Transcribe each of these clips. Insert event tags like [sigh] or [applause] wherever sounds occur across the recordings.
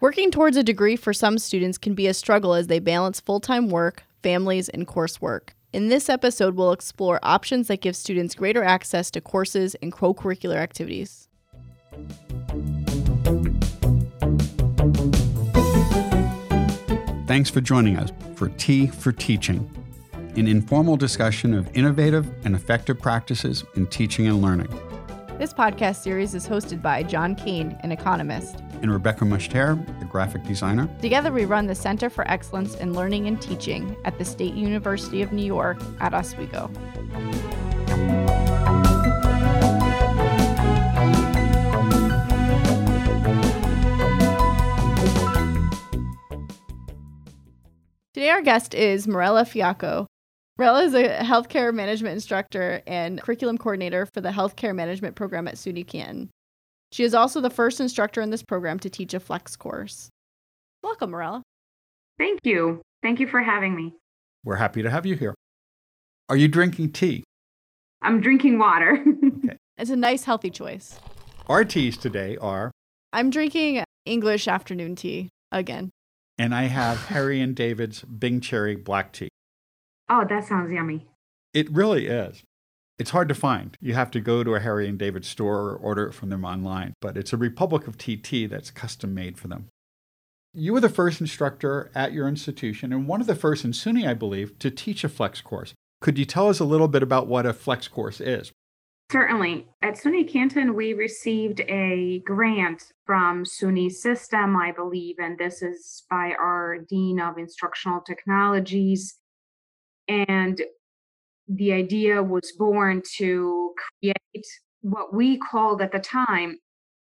Working towards a degree for some students can be a struggle as they balance full time work, families, and coursework. In this episode, we'll explore options that give students greater access to courses and co curricular activities. Thanks for joining us for Tea for Teaching, an informal discussion of innovative and effective practices in teaching and learning. This podcast series is hosted by John Kane, an economist, and Rebecca Mushtare, the graphic designer. Together, we run the Center for Excellence in Learning and Teaching at the State University of New York at Oswego. Today, our guest is Morella Fiacco. Morella is a healthcare management instructor and curriculum coordinator for the healthcare management program at SUNY Canton. She is also the first instructor in this program to teach a flex course. Welcome, Morella. Thank you. Thank you for having me. We're happy to have you here. Are you drinking tea? I'm drinking water. [laughs] okay. It's a nice, healthy choice. Our teas today are. I'm drinking English afternoon tea again. And I have Harry and David's Bing Cherry black tea. Oh, that sounds yummy. It really is. It's hard to find. You have to go to a Harry and David store or order it from them online, but it's a Republic of TT that's custom made for them. You were the first instructor at your institution and one of the first in SUNY, I believe, to teach a flex course. Could you tell us a little bit about what a flex course is? Certainly. At SUNY Canton, we received a grant from SUNY System, I believe, and this is by our Dean of Instructional Technologies. And the idea was born to create what we called at the time,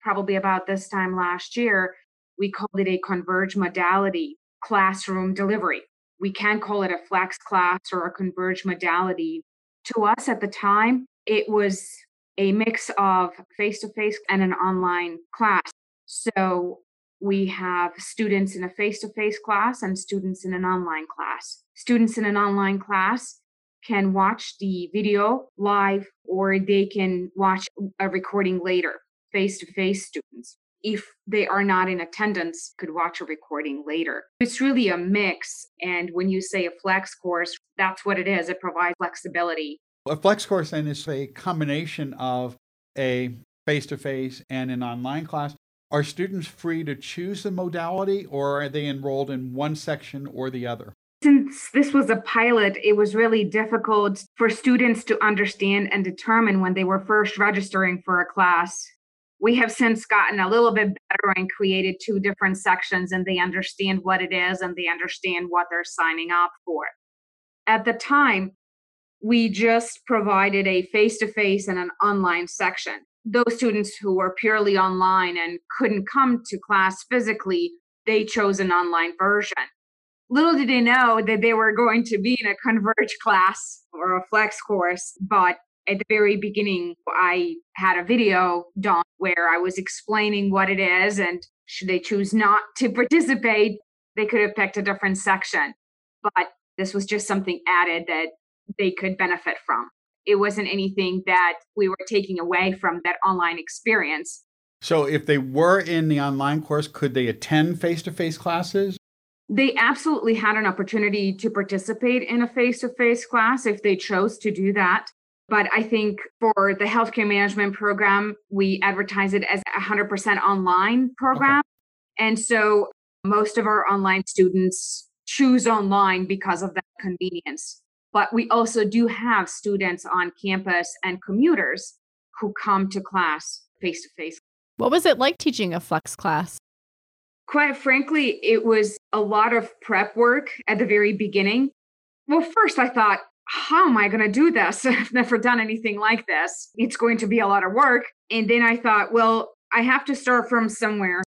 probably about this time last year, we called it a converged modality classroom delivery. We can call it a flex class or a converged modality. To us at the time, it was a mix of face to face and an online class. So we have students in a face to face class and students in an online class. Students in an online class can watch the video live or they can watch a recording later face to face students. If they are not in attendance could watch a recording later. It's really a mix and when you say a flex course that's what it is. It provides flexibility. A flex course then is a combination of a face to face and an online class. Are students free to choose the modality or are they enrolled in one section or the other since this was a pilot, it was really difficult for students to understand and determine when they were first registering for a class. We have since gotten a little bit better and created two different sections, and they understand what it is and they understand what they're signing up for. At the time, we just provided a face to face and an online section. Those students who were purely online and couldn't come to class physically, they chose an online version little did they know that they were going to be in a converge class or a flex course but at the very beginning i had a video done where i was explaining what it is and should they choose not to participate they could have picked a different section. But this was just something added that they could benefit from. It wasn't anything that we were taking away from that online experience. So if they were in the online course could they attend face-to-face classes they absolutely had an opportunity to participate in a face to face class if they chose to do that. But I think for the healthcare management program, we advertise it as a 100% online program. Okay. And so most of our online students choose online because of that convenience. But we also do have students on campus and commuters who come to class face to face. What was it like teaching a flex class? Quite frankly, it was a lot of prep work at the very beginning. Well, first I thought, how am I going to do this? [laughs] I've never done anything like this. It's going to be a lot of work. And then I thought, well, I have to start from somewhere.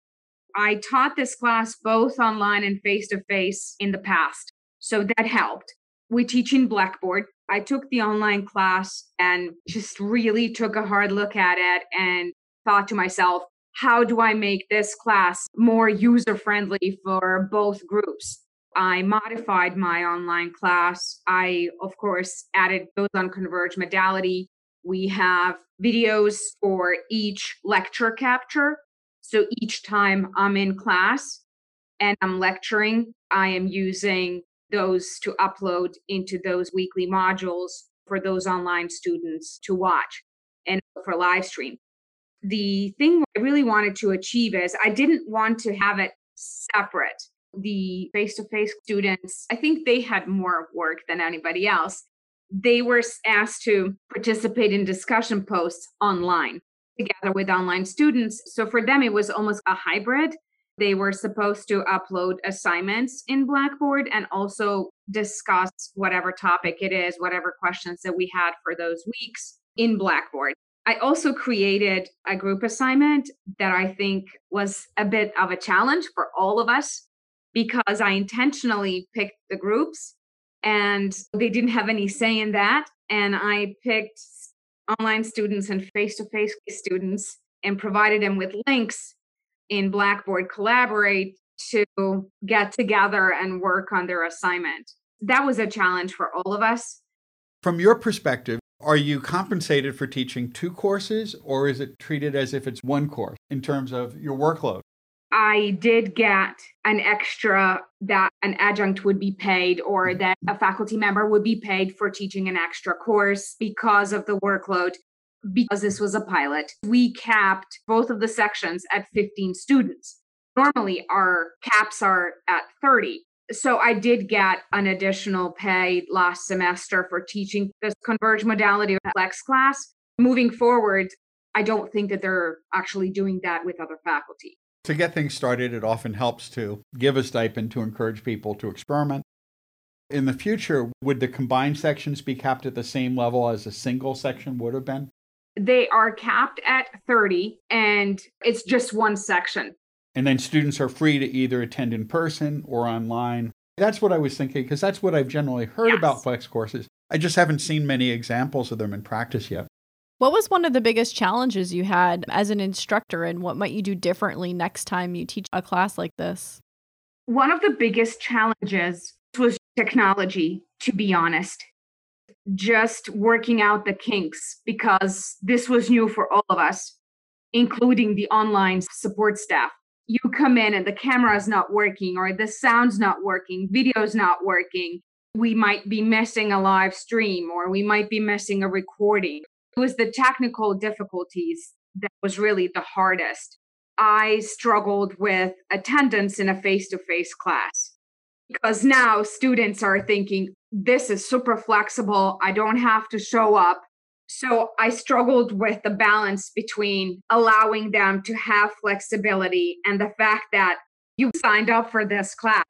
I taught this class both online and face to face in the past. So that helped. We teach in Blackboard. I took the online class and just really took a hard look at it and thought to myself, how do I make this class more user friendly for both groups? I modified my online class. I, of course, added those on Converge modality. We have videos for each lecture capture. So each time I'm in class, and I'm lecturing, I am using those to upload into those weekly modules for those online students to watch and for live stream. The thing I really wanted to achieve is I didn't want to have it separate. The face to face students, I think they had more work than anybody else. They were asked to participate in discussion posts online together with online students. So for them, it was almost a hybrid. They were supposed to upload assignments in Blackboard and also discuss whatever topic it is, whatever questions that we had for those weeks in Blackboard. I also created a group assignment that I think was a bit of a challenge for all of us because I intentionally picked the groups and they didn't have any say in that. And I picked online students and face to face students and provided them with links in Blackboard Collaborate to get together and work on their assignment. That was a challenge for all of us. From your perspective, are you compensated for teaching two courses or is it treated as if it's one course in terms of your workload? I did get an extra that an adjunct would be paid or mm-hmm. that a faculty member would be paid for teaching an extra course because of the workload. Because this was a pilot, we capped both of the sections at 15 students. Normally, our caps are at 30. So I did get an additional pay last semester for teaching this converged modality of flex class. Moving forward, I don't think that they're actually doing that with other faculty. To get things started, it often helps to give a stipend to encourage people to experiment. In the future, would the combined sections be capped at the same level as a single section would have been? They are capped at 30, and it's just one section. And then students are free to either attend in person or online. That's what I was thinking, because that's what I've generally heard yes. about flex courses. I just haven't seen many examples of them in practice yet. What was one of the biggest challenges you had as an instructor, and what might you do differently next time you teach a class like this? One of the biggest challenges was technology, to be honest. Just working out the kinks because this was new for all of us, including the online support staff. You come in and the camera is not working, or the sound's not working, video's not working. We might be missing a live stream, or we might be missing a recording it was the technical difficulties that was really the hardest. I struggled with attendance in a face to face class because now students are thinking, this is super flexible. I don't have to show up. So I struggled with the balance between allowing them to have flexibility and the fact that you signed up for this class.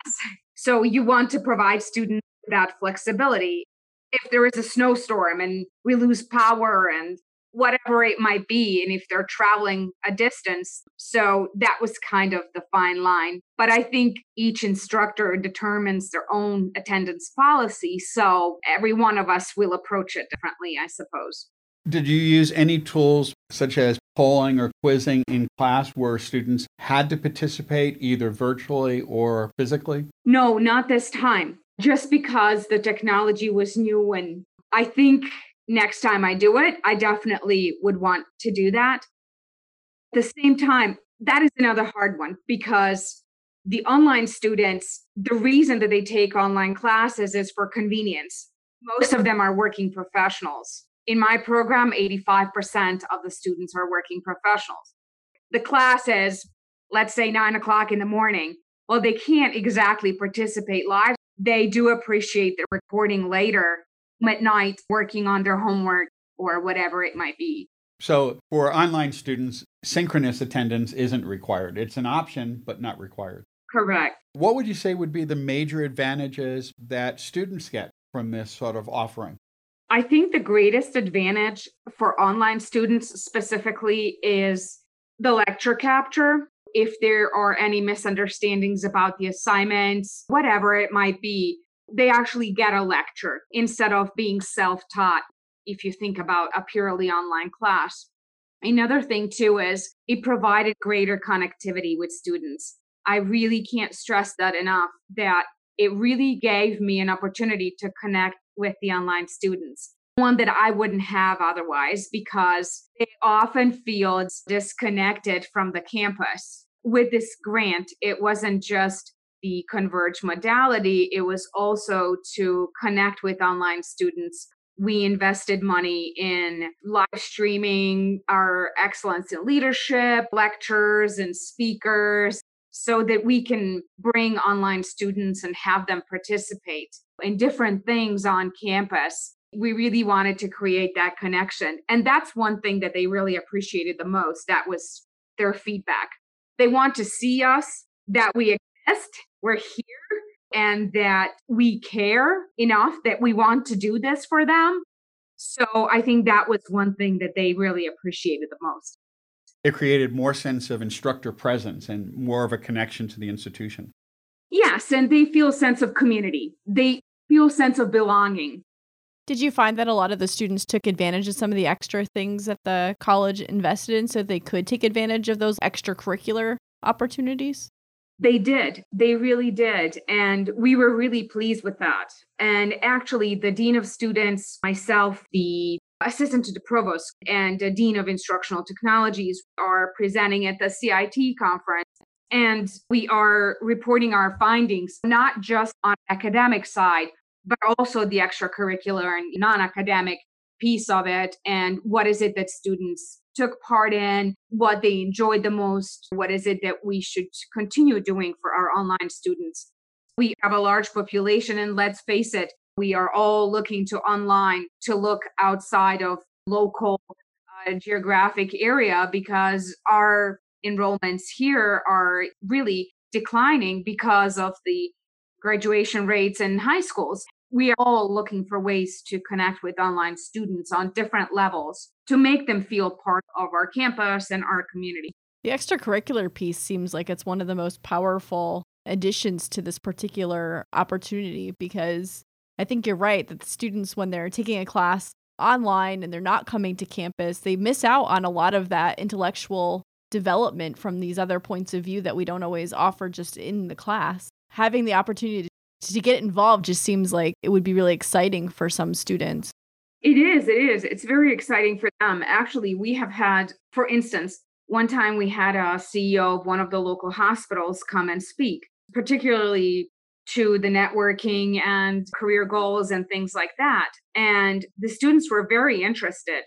So you want to provide students that flexibility if there is a snowstorm and we lose power and whatever it might be, and if they're traveling a distance. So that was kind of the fine line. But I think each instructor determines their own attendance policy. So every one of us will approach it differently, I suppose. Did you use any tools such as polling or quizzing in class where students had to participate either virtually or physically? No, not this time just because the technology was new. And I think next time I do it, I definitely would want to do that. At the same time, that is another hard one because the online students, the reason that they take online classes is for convenience. Most of them are working professionals. In my program, 85% of the students are working professionals. The class is, let's say, nine o'clock in the morning. Well, they can't exactly participate live they do appreciate the recording later at night, working on their homework or whatever it might be. So, for online students, synchronous attendance isn't required. It's an option, but not required. Correct. What would you say would be the major advantages that students get from this sort of offering? I think the greatest advantage for online students specifically is the lecture capture if there are any misunderstandings about the assignments, whatever it might be, they actually get a lecture instead of being self taught. If you think about a purely online class. Another thing, too, is it provided greater connectivity with students. I really can't stress that enough that it really gave me an opportunity to connect with the online students one that I wouldn't have otherwise because they often feel disconnected from the campus. With this grant, it wasn't just the converge modality, it was also to connect with online students. We invested money in live streaming our excellence in leadership, lectures, and speakers so that we can bring online students and have them participate in different things on campus. We really wanted to create that connection. And that's one thing that they really appreciated the most. That was their feedback. They want to see us, that we exist, we're here, and that we care enough that we want to do this for them. So I think that was one thing that they really appreciated the most. It created more sense of instructor presence and more of a connection to the institution. Yes, and they feel a sense of community. They feel a sense of belonging. Did you find that a lot of the students took advantage of some of the extra things that the college invested in so they could take advantage of those extracurricular opportunities? They did. They really did. And we were really pleased with that. And actually, the Dean of Students, myself, the assistant to the provost and the dean of instructional technologies are presenting at the CIT conference and we are reporting our findings not just on academic side but also the extracurricular and non-academic piece of it and what is it that students took part in what they enjoyed the most what is it that we should continue doing for our online students we have a large population and let's face it we are all looking to online to look outside of local uh, geographic area because our enrollments here are really declining because of the graduation rates in high schools. We are all looking for ways to connect with online students on different levels to make them feel part of our campus and our community. The extracurricular piece seems like it's one of the most powerful additions to this particular opportunity because I think you're right that the students, when they're taking a class online and they're not coming to campus, they miss out on a lot of that intellectual development from these other points of view that we don't always offer just in the class. Having the opportunity to, get involved just seems like it would be really exciting for some students. It is, it is. It's very exciting for them. Actually, we have had, for instance, one time we had a CEO of one of the local hospitals come and speak, particularly to the networking and career goals and things like that. And the students were very interested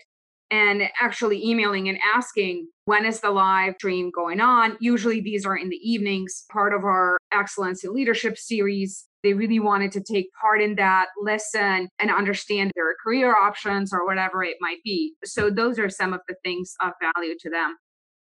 and actually emailing and asking when is the live stream going on usually these are in the evenings part of our excellence in leadership series they really wanted to take part in that listen and understand their career options or whatever it might be. So those are some of the things of value to them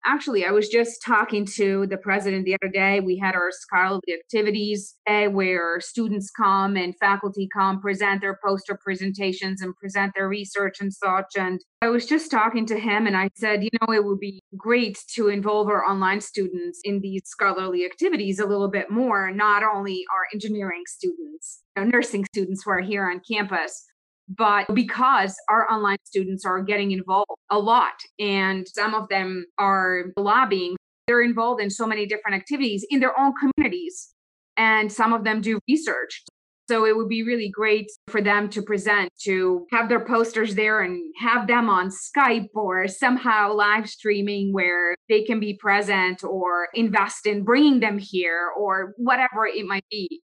Actually, I was just talking to the president the other day. We had our scholarly activities day where students come and faculty come present their poster presentations and present their research and such. And I was just talking to him and I said, you know, it would be great to involve our online students in these scholarly activities a little bit more, not only our engineering students, know, nursing students who are here on campus, but because our online students are getting involved a lot and some of them are lobbying, they're involved in so many different activities in their own communities. And some of them do research. So it would be really great for them to present, to have their posters there and have them on Skype or somehow live streaming where they can be present or invest in bringing them here or whatever it might be.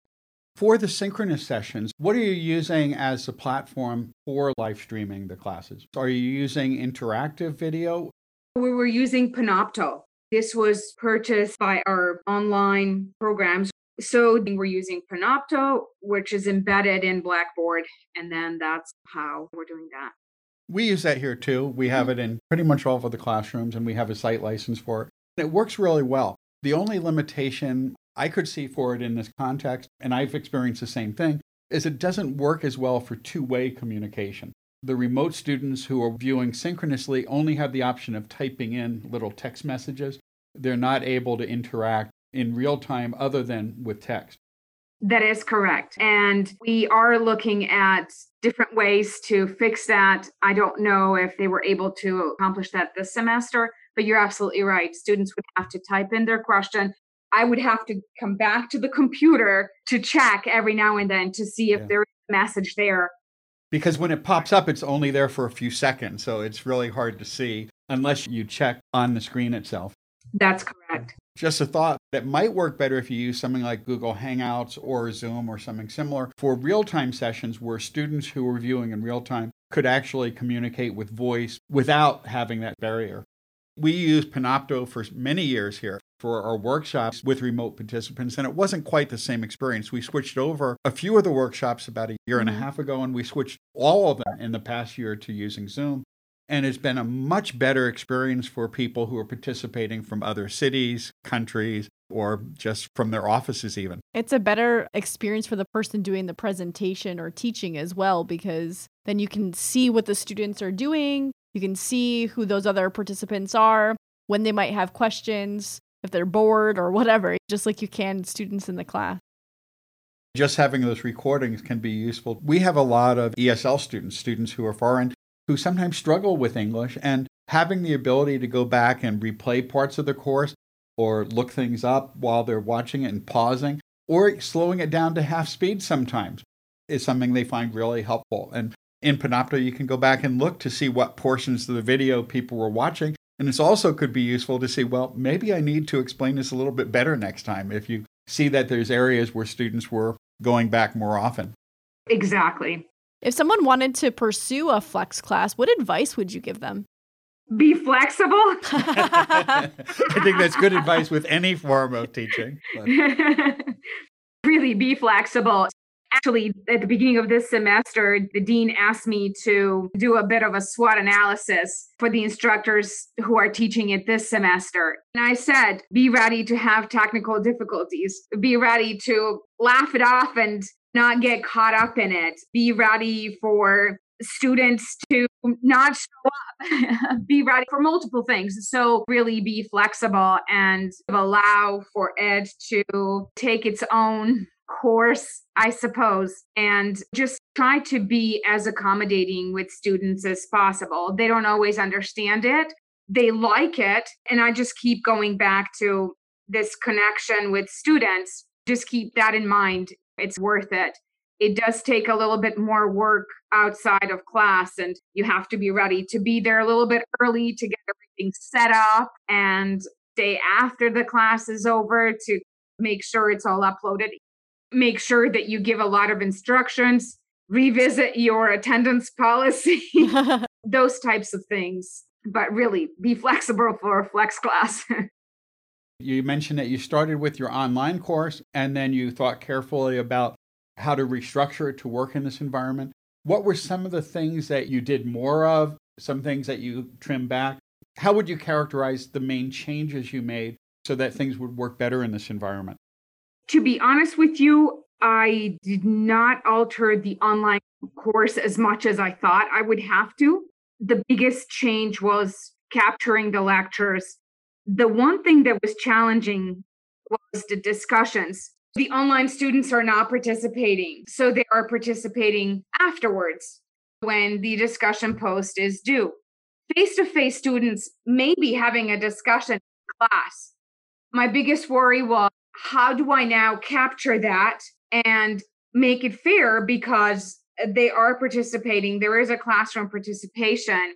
For the synchronous sessions, what are you using as a platform for live streaming the classes? Are you using interactive video? We were using Panopto. This was purchased by our online programs. So we're using Panopto, which is embedded in Blackboard, and then that's how we're doing that. We use that here too. We have mm-hmm. it in pretty much all of the classrooms, and we have a site license for it. It works really well. The only limitation I could see for it in this context, and I've experienced the same thing, is it doesn't work as well for two way communication. The remote students who are viewing synchronously only have the option of typing in little text messages. They're not able to interact in real time other than with text. That is correct. And we are looking at different ways to fix that. I don't know if they were able to accomplish that this semester, but you're absolutely right. Students would have to type in their question I would have to come back to the computer to check every now and then to see if yeah. there is a message there. Because when it pops up, it's only there for a few seconds. So it's really hard to see unless you check on the screen itself. That's correct. Just a thought that might work better if you use something like Google Hangouts or Zoom or something similar for real time sessions where students who are viewing in real time could actually communicate with voice without having that barrier. We used Panopto for many years here for our workshops with remote participants, and it wasn't quite the same experience. We switched over a few of the workshops about a year and a mm-hmm. half ago, and we switched all of them in the past year to using Zoom. And it's been a much better experience for people who are participating from other cities, countries, or just from their offices, even. It's a better experience for the person doing the presentation or teaching as well, because then you can see what the students are doing. You can see who those other participants are, when they might have questions, if they're bored or whatever, [laughs] just like you can students in the class. Just having those recordings can be useful. We have a lot of ESL students, students who are foreign, who sometimes struggle with English, and having the ability to go back and replay parts of the course or look things up while they're watching it and pausing or slowing it down to half speed sometimes is something they find really helpful. And in Panopto, you can go back and look to see what portions of the video people were watching. And it also could be useful to see, well, maybe I need to explain this a little bit better next time if you see that there's areas where students were going back more often. Exactly. If someone wanted to pursue a flex class, what advice would you give them? Be flexible. [laughs] I think that's good advice with any form of teaching. [laughs] really be flexible. Actually, at the beginning of this semester, the dean asked me to do a bit of a SWOT analysis for the instructors who are teaching it this semester. And I said, be ready to have technical difficulties, be ready to laugh it off and not get caught up in it, be ready for students to not show up, [laughs] be ready for multiple things. So, really be flexible and allow for it to take its own course, I suppose, and just try to be as accommodating with students as possible. They don't always understand it, they like it. And I just keep going back to this connection with students. Just keep that in mind. It's worth it it does take a little bit more work outside of class and you have to be ready to be there a little bit early to get everything set up and stay after the class is over to make sure it's all uploaded make sure that you give a lot of instructions revisit your attendance policy [laughs] [laughs] those types of things but really be flexible for a flex class [laughs] you mentioned that you started with your online course and then you thought carefully about how to restructure it to work in this environment. What were some of the things that you did more of, some things that you trimmed back? How would you characterize the main changes you made so that things would work better in this environment? To be honest with you, I did not alter the online course as much as I thought I would have to. The biggest change was capturing the lectures. The one thing that was challenging was the discussions the online students are not participating. So they are participating afterwards when the discussion post is due. Face to face students may be having a discussion class. My biggest worry was how do I now capture that and make it fair because they are participating? There is a classroom participation.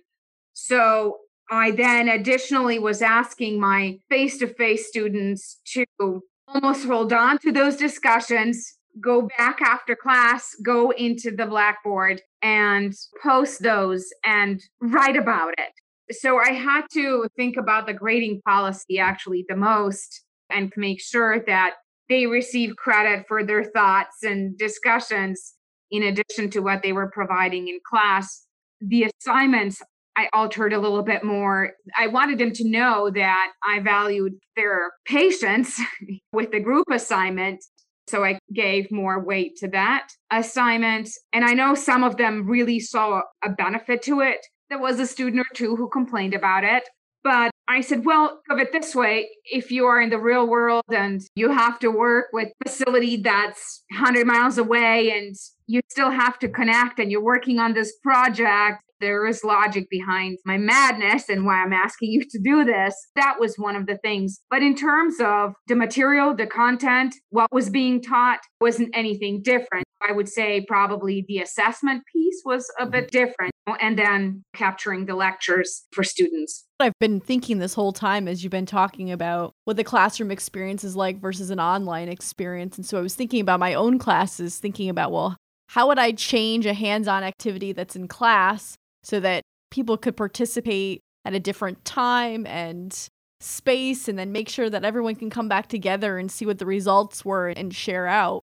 So I then additionally was asking my face to face students to almost hold on to those discussions, go back after class, go into the Blackboard and post those and write about it. So I had to think about the grading policy actually the most and make sure that they receive credit for their thoughts and discussions in addition to what they were providing in class. The assignments I altered a little bit more. I wanted them to know that I valued their patience [laughs] with the group assignment. So I gave more weight to that assignment. And I know some of them really saw a benefit to it. There was a student or two who complained about it. But I said, well, of it this way if you are in the real world and you have to work with facility that's 100 miles away and you still have to connect and you're working on this project there is logic behind my madness and why I'm asking you to do this. That was one of the things. But in terms of the material, the content, what was being taught wasn't anything different. I would say probably the assessment piece was a bit mm-hmm. different, and then capturing the lectures for students. I've been thinking this whole time as you've been talking about what the classroom experience is like versus an online experience. And so I was thinking about my own classes, thinking about, well, how would I change a hands on activity that's in class so that people could participate at a different time and space and then make sure that everyone can come back together and see what the results were and share out.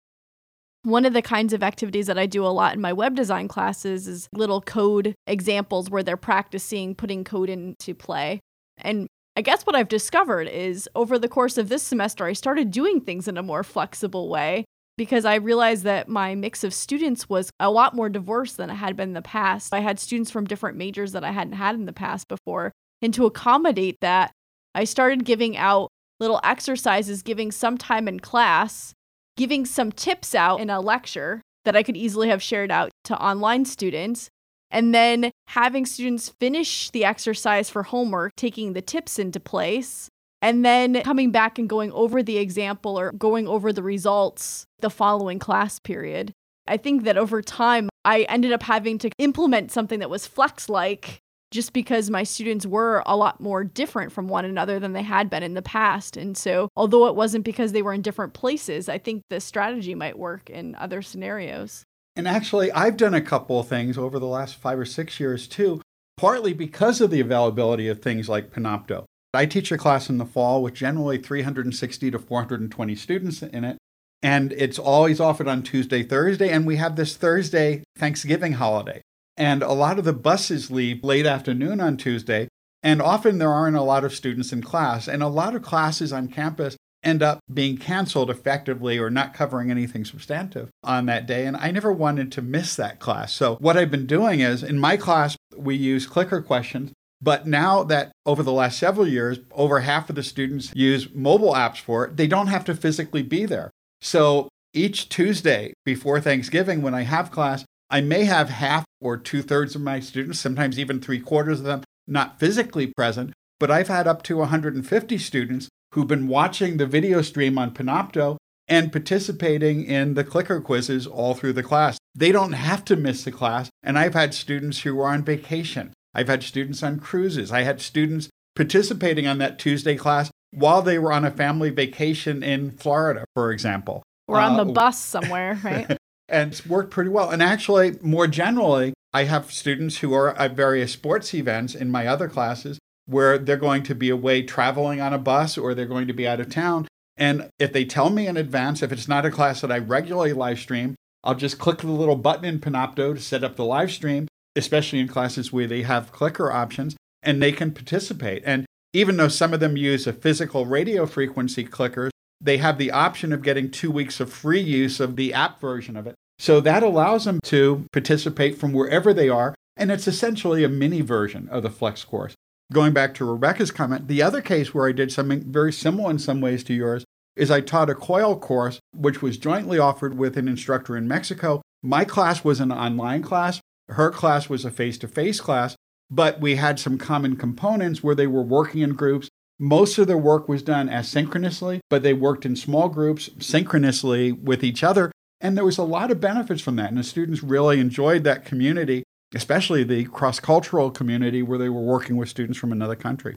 One of the kinds of activities that I do a lot in my web design classes is little code examples where they're practicing putting code into play. And I guess what I've discovered is over the course of this semester, I started doing things in a more flexible way because I realized that my mix of students was a lot more diverse than it had been in the past. I had students from different majors that I hadn't had in the past before. And to accommodate that, I started giving out little exercises, giving some time in class, giving some tips out in a lecture that I could easily have shared out to online students, and then having students finish the exercise for homework, taking the tips into place, and then coming back and going over the example or going over the results the following class period. I think that over time, I ended up having to implement something that was flex like just because my students were a lot more different from one another than they had been in the past. And so, although it wasn't because they were in different places, I think the strategy might work in other scenarios. And actually, I've done a couple of things over the last five or six years too, partly because of the availability of things like Panopto. I teach a class in the fall with generally 360 to 420 students in it. And it's always offered on Tuesday, Thursday. And we have this Thursday Thanksgiving holiday. And a lot of the buses leave late afternoon on Tuesday. And often there aren't a lot of students in class. And a lot of classes on campus end up being canceled effectively or not covering anything substantive on that day. And I never wanted to miss that class. So, what I've been doing is in my class, we use clicker questions. But now that over the last several years, over half of the students use mobile apps for it, they don't have to physically be there. So each Tuesday before Thanksgiving, when I have class, I may have half or two thirds of my students, sometimes even three quarters of them, not physically present, but I've had up to 150 students who've been watching the video stream on Panopto and participating in the clicker quizzes all through the class. They don't have to miss the class. And I've had students who are on vacation I've had students on cruises. I had students participating on that Tuesday class while they were on a family vacation in Florida, for example. Or on uh, the bus somewhere, [laughs] right? and it's worked pretty well. And actually, more generally, I have students who are at various sports events in my other classes where they're going to be away traveling on a bus or they're going to be out of town. And if they tell me in advance, if it's not a class that I regularly live stream, I'll just click the little button in Panopto to set up the live stream especially in classes where they have clicker options and they can participate. And even though some of them use a physical radio frequency clicker, they have the option of getting two weeks of free use of the app version of it. So that allows them to participate from wherever they are. And it's essentially a mini version of the Flex course. Going back to Rebecca's comment, the other case where I did something very similar in some ways to yours is I taught a COIL course, which was jointly offered with an instructor in Mexico. My class was an online class, her class was a face to face class, but we had some common components where they were working in groups. Most of their work was done asynchronously, but they worked in small groups synchronously with each other. And there was a lot of benefits from that. And the students really enjoyed that community, especially the cross cultural community where they were working with students from another country.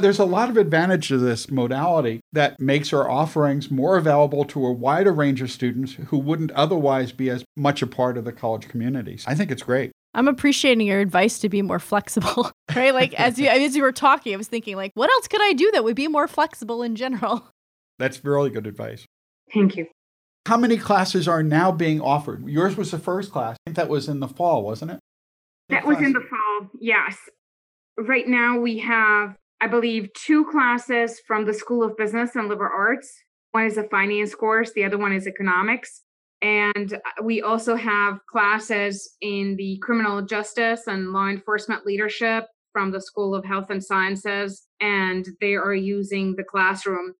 There's a lot of advantage to this modality that makes our offerings more available to a wider range of students who wouldn't otherwise be as much a part of the college communities. I think it's great. I'm appreciating your advice to be more flexible, [laughs] right? Like as you as you were talking, I was thinking like, what else could I do that would be more flexible in general? That's really good advice. Thank you. How many classes are now being offered? Yours was the first class. I think that was in the fall, wasn't it? That was in the fall. Yes. Right now we have I believe, two classes from the School of Business and Liberal Arts. One is a finance course, the other one is economics. And uh, we also have classes in the criminal justice and law enforcement leadership from the School of Health and Sciences, and they are using the classroom.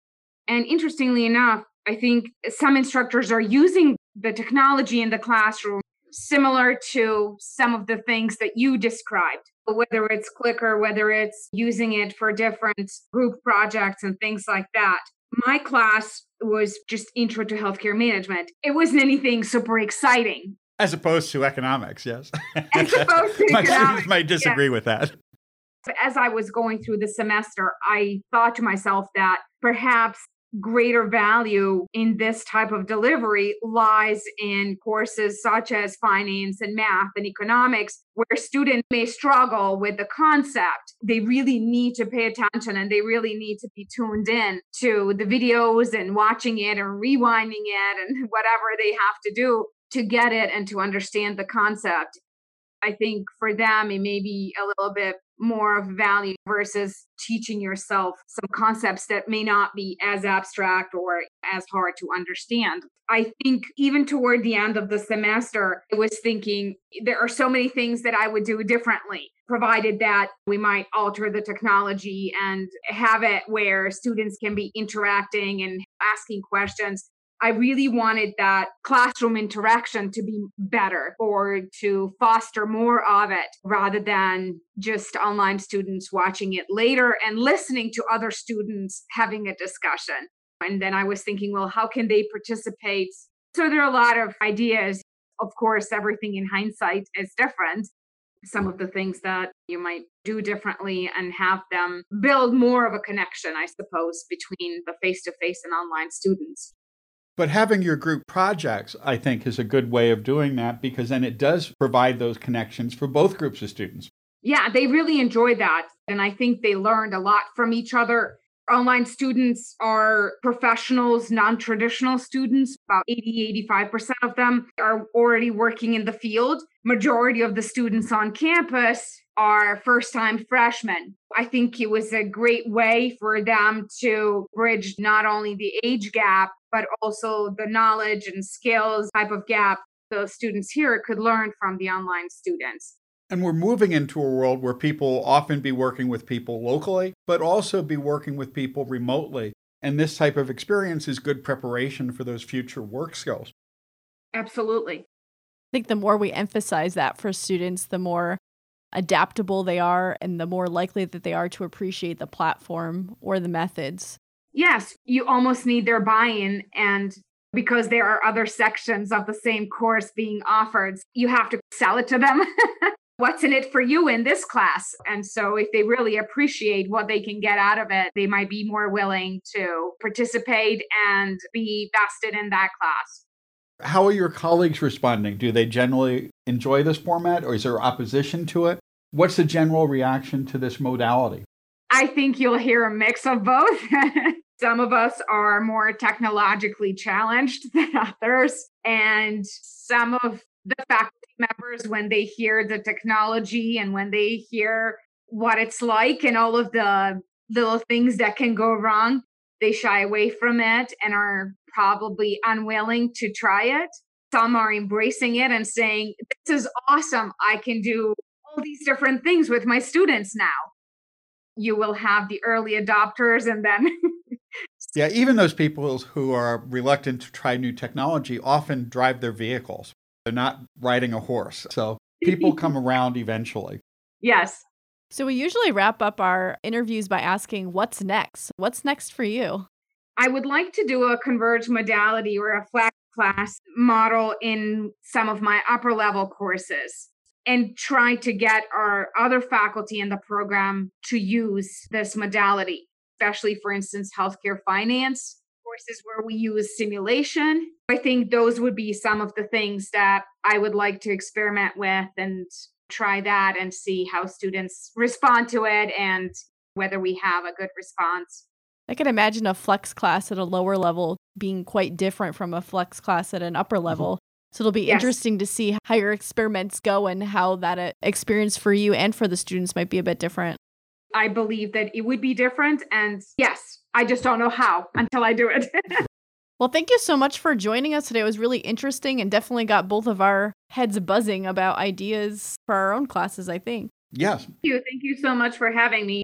And interestingly enough, I think some instructors are using the technology in the classroom similar to some of the things that you described, whether it's Clicker, whether it's using it for different group projects and things like that. My class was just intro to healthcare management. It wasn't anything super exciting. As opposed to economics, yes. [laughs] As opposed to [laughs] My students might disagree with that. as I was going through the semester, I thought to myself that perhaps greater value in this type of delivery lies in courses such as finance and math and economics, where students may struggle with the concept. They really need to pay attention and they really need to be tuned in to the videos and watching it and rewinding it and [laughs] whatever they have to do to get it and to understand the concept. I think for them, it may be a little bit more of value versus teaching yourself some concepts that may not be as abstract or as hard to understand. I think even toward the end of the semester, I was thinking there are so many things that I would do differently, provided that we might alter the technology and have it where students can be interacting and asking questions I really wanted that classroom interaction to be better or to foster more of it rather than just online students watching it later and listening to other students having a discussion. And then I was thinking, well, how can they participate? So there are a lot of ideas. Of course, everything in hindsight is different. Some of the things that you might do differently and have them build more of a connection, I suppose, between the face to face and online students. But having your group projects, I think, is a good way of doing that because then it does provide those connections for both groups of students. Yeah, they really enjoyed that. And I think they learned a lot from each other. Online students are professionals, non traditional students. About 80, 85% of them are already working in the field. Majority of the students on campus are first time freshmen. I think it was a great way for them to bridge not only the age gap, but also the knowledge and skills type of gap the students here could learn from the online students. And we're moving into a world where people often be working with people locally, but also be working with people remotely. And this type of experience is good preparation for those future work skills. Absolutely. I think the more we emphasize that for students, the more adaptable they are and the more likely that they are to appreciate the platform or the methods. Yes, you almost need their buy in. And because there are other sections of the same course being offered, you have to sell it to them. [laughs] What's in it for you in this class? And so, if they really appreciate what they can get out of it, they might be more willing to participate and be vested in that class. How are your colleagues responding? Do they generally enjoy this format or is there opposition to it? What's the general reaction to this modality? I think you'll hear a mix of both. [laughs] Some of us are more technologically challenged than [laughs] others. And some of the faculty members, when they hear the technology and when they hear what it's like and all of the little things that can go wrong, they shy away from it and are probably unwilling to try it. Some are embracing it and saying, This is awesome. I can do all these different things with my students now. You will have the early adopters and then. [laughs] yeah, even those people who are reluctant to try new technology often drive their vehicles. They're not riding a horse. So people [laughs] come around eventually. Yes. So we usually wrap up our interviews by asking, What's next? What's next for you? I would like to do a converged modality or a flat class model in some of my upper level courses and try to get our other faculty in the program to use this modality, especially, for instance, healthcare finance courses where we use simulation. I think those would be some of the things that I would like to experiment with and try that and see how students respond to it and whether we have a good response. I can imagine a flex class at a lower level being quite different from a flex class at an upper mm-hmm. level. So it'll be yes. interesting to see how your experiments go and how that uh, experience for you and for the students might be a bit different. I believe that it would be different. And yes, I just don't know how until I do it. [laughs] well, thank you so much for joining us today. It was really interesting and definitely got both of our heads buzzing about ideas for our own classes, I think. Yes. Thank you. Thank you so much for having me.